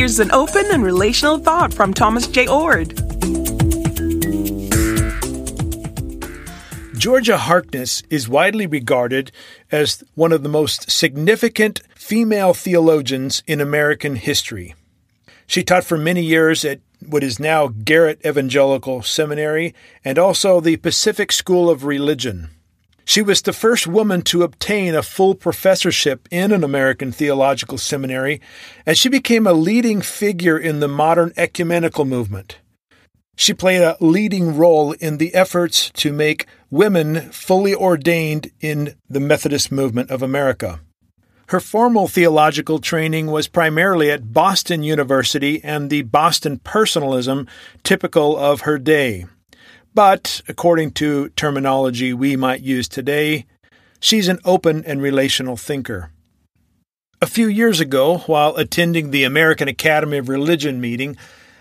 Here's an open and relational thought from Thomas J. Oord. Georgia Harkness is widely regarded as one of the most significant female theologians in American history. She taught for many years at what is now Garrett Evangelical Seminary and also the Pacific School of Religion. She was the first woman to obtain a full professorship in an American theological seminary, and she became a leading figure in the modern ecumenical movement. She played a leading role in the efforts to make women fully ordained in the Methodist movement of America. Her formal theological training was primarily at Boston University and the Boston personalism typical of her day. But, according to terminology we might use today, she's an open and relational thinker. A few years ago, while attending the American Academy of Religion meeting,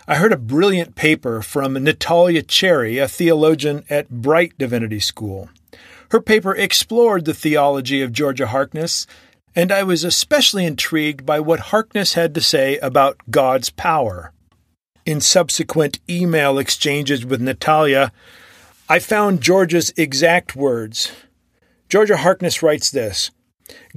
I heard a brilliant paper from Natalia Cherry, a theologian at Bright Divinity School. Her paper explored the theology of Georgia Harkness, and I was especially intrigued by what Harkness had to say about God's power. In subsequent email exchanges with Natalia, I found Georgia's exact words. Georgia Harkness writes this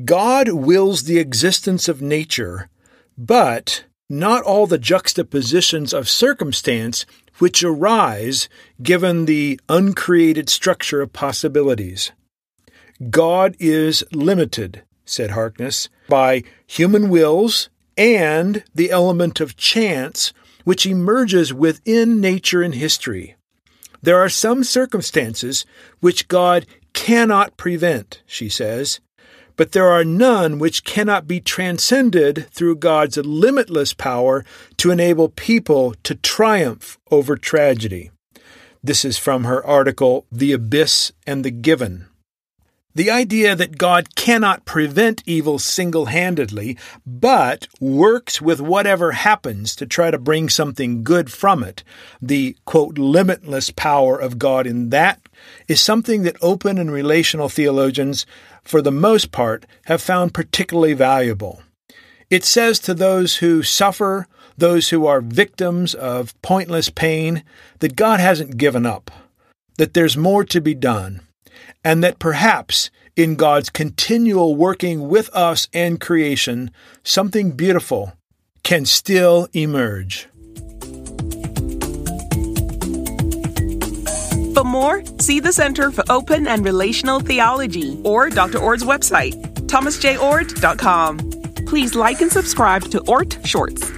God wills the existence of nature, but not all the juxtapositions of circumstance which arise given the uncreated structure of possibilities. God is limited, said Harkness, by human wills and the element of chance which emerges within nature and history. There are some circumstances which God cannot prevent, she says, but there are none which cannot be transcended through God's limitless power to enable people to triumph over tragedy. This is from her article, The Abyss and the Given. The idea that God cannot prevent evil single handedly, but works with whatever happens to try to bring something good from it, the quote, limitless power of God in that, is something that open and relational theologians, for the most part, have found particularly valuable. It says to those who suffer, those who are victims of pointless pain, that God hasn't given up, that there's more to be done and that perhaps in God's continual working with us and creation, something beautiful can still emerge. For more, see the Center for Open and Relational Theology or Dr. Oord's website, thomasjoord.com. Please like and subscribe to Oord Shorts.